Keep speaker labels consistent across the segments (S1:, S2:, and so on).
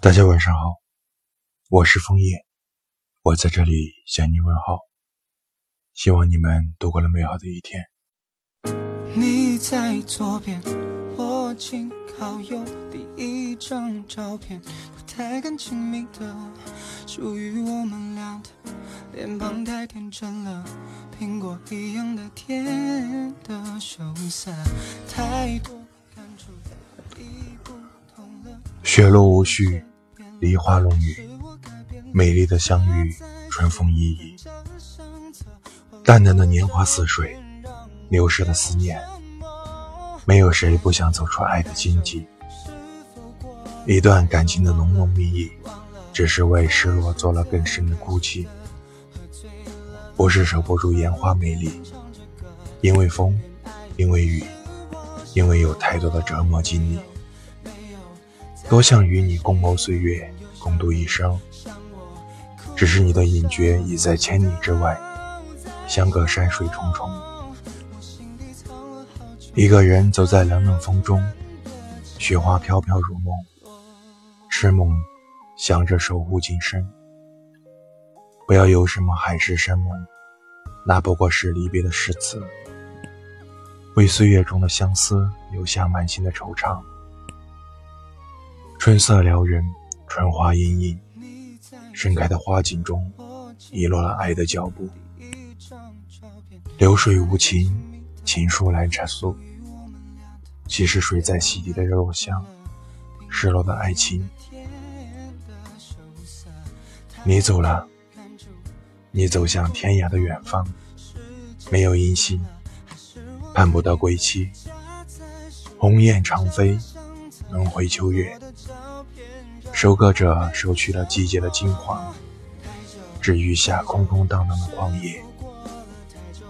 S1: 大家晚上好，我是枫叶，我在这里向你问好，希望你们度过了美好的一天。你在左边，我紧靠右第一张照片，不太敢亲密的，属于我们俩的，脸庞太天真了，苹果一样的甜的羞涩，太多感触了。雪落无须。梨花弄雨，美丽的相遇，春风依依，淡淡的年华似水，流逝的思念，没有谁不想走出爱的荆棘。一段感情的浓浓蜜意，只是为失落做了更深的哭泣。不是守不住烟花美丽，因为风，因为雨，因为有太多的折磨经历。多想与你共谋岁月，共度一生。只是你的隐诀已在千里之外，相隔山水重重。一个人走在冷冷风中，雪花飘飘如梦，痴梦想着守护今生。不要有什么海誓山盟，那不过是离别的诗词，为岁月中的相思留下满心的惆怅。春色撩人，春花隐隐，盛开的花景中，遗落了爱的脚步。流水无情，情书难缠诉。其实谁在洗涤的肉香，失落的爱情。你走了，你走向天涯的远方，没有音信，盼不到归期。鸿雁长飞。轮回秋月，收割者收取了季节的金黄，只余下空空荡荡的旷野，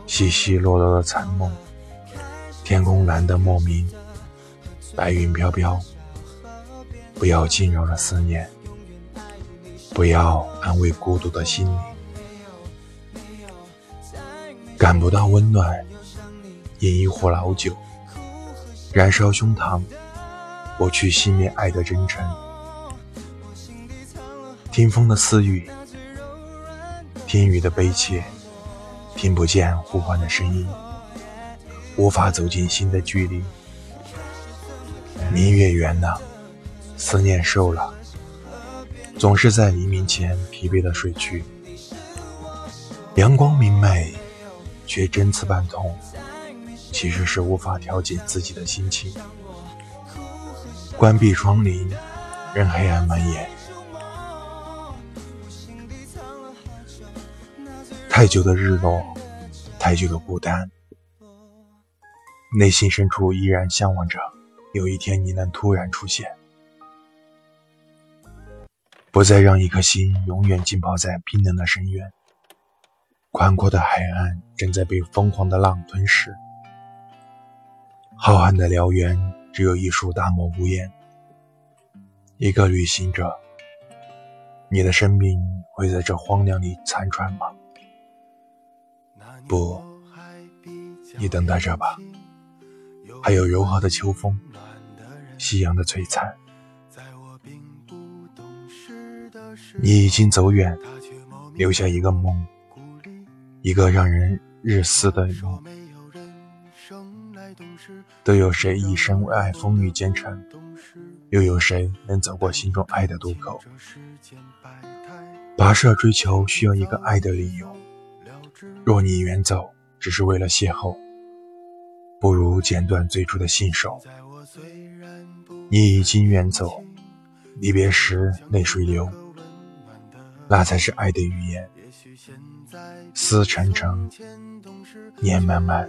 S1: 稀稀落落的残梦。天空蓝得莫名，白云飘飘。不要惊扰了思念，不要安慰孤独的心灵。感不到温暖，饮一壶老酒，燃烧胸膛。我去熄灭爱的真诚，听风的私语，听雨的悲切，听不见呼唤的声音，无法走进心的距离。明月圆了，思念瘦了，总是在黎明前疲惫的睡去。阳光明媚，却针刺般痛，其实是无法调节自己的心情。关闭窗棂，任黑暗蔓延。太久的日落，太久的孤单，内心深处依然向往着有一天你能突然出现，不再让一颗心永远浸泡在冰冷的深渊。宽阔的海岸正在被疯狂的浪吞噬，浩瀚的辽原。只有一束大漠无烟。一个旅行者，你的生命会在这荒凉里残喘吗？不，你等待着吧。还有柔和的秋风，夕阳的璀璨。你已经走远，留下一个梦，一个让人日思的梦。都有谁一生为爱风雨兼程，又有谁能走过心中爱的渡口？跋涉追求需要一个爱的理由。若你远走只是为了邂逅，不如剪断最初的信手。你已经远走，离别时泪水流，那才是爱的语言。思沉沉，念漫漫。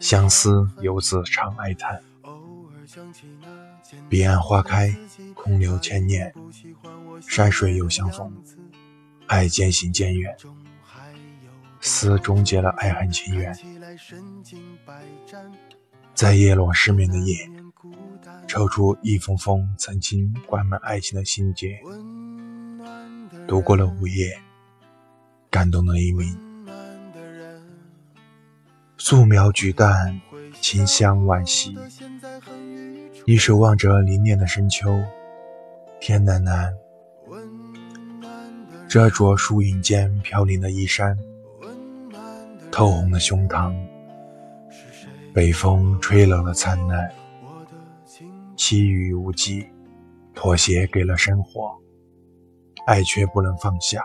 S1: 相思游子常哀叹，彼岸花开，空留千念。山水有相逢，爱渐行渐远。思终结了爱恨情缘，在夜落失眠的夜，抽出一封封曾经灌满爱情的心结，度过了午夜，感动了黎明。素描菊淡，清香惋惜。你守望着凝练的深秋，
S2: 天南南，遮着树影间飘零的衣衫，透红的胸膛。北风吹冷了灿烂，凄雨无际，妥协给了生活，爱却不能放下。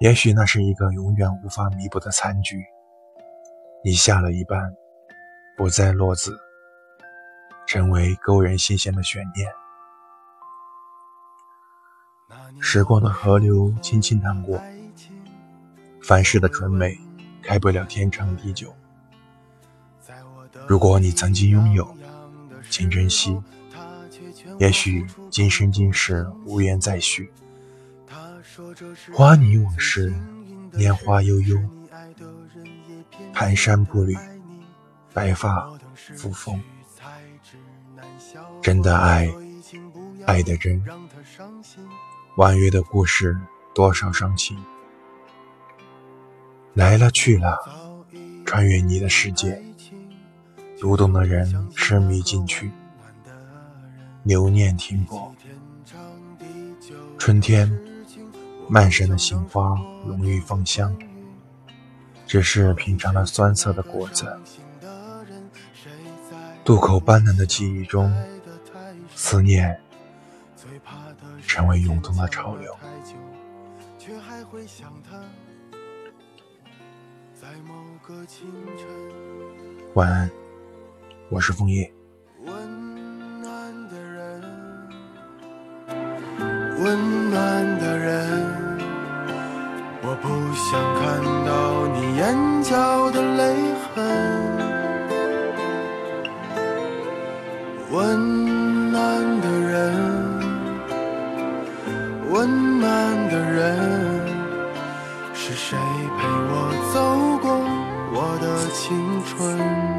S2: 也许那是一个永远无法弥补的残局。你下了一半，不再落子，成为勾人心弦的悬念。时光的河流轻轻淌过，凡事的纯美开不了天长地久。如果你曾经拥有，请珍惜。也许今生今世无缘再续。花泥往事，年华悠悠，蹒跚步履，白发扶风。真的爱，爱的真，婉约的故事，多少伤情。来了去了，穿越你的世界。读懂的人痴迷进去，留念停泊。春天，漫山的杏花浓郁芳香，只是品尝了酸涩的果子。渡口斑斓的记忆中，思念成为涌动的潮流。晚安。我是枫叶。温暖的人，温暖的人，我不想看到你眼角的 Bye.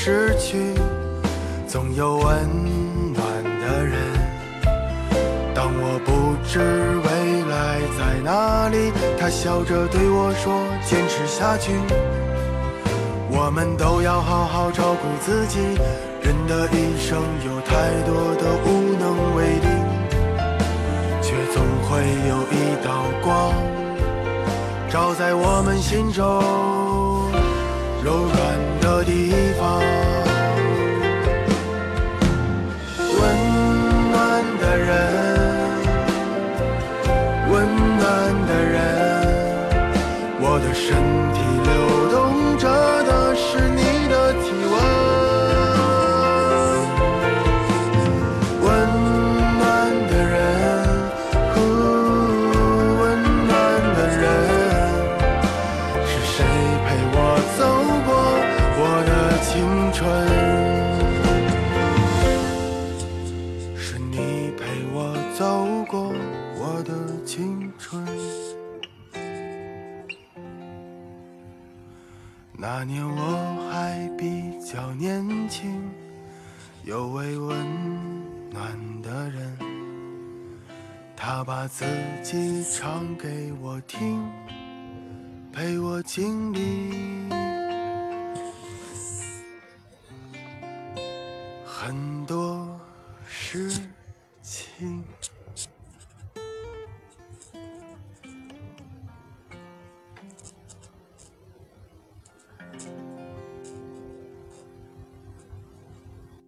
S2: 失去？总有温暖的人。当我不知未来在哪里，他笑着对我说：“坚持下去。”我们都要好好照顾自己。人的一生有太多的无能为力，却总会有一道光，照在我们心中柔软那年我还比较年轻，有位温暖的人，他把自己唱给我听，陪我经历很。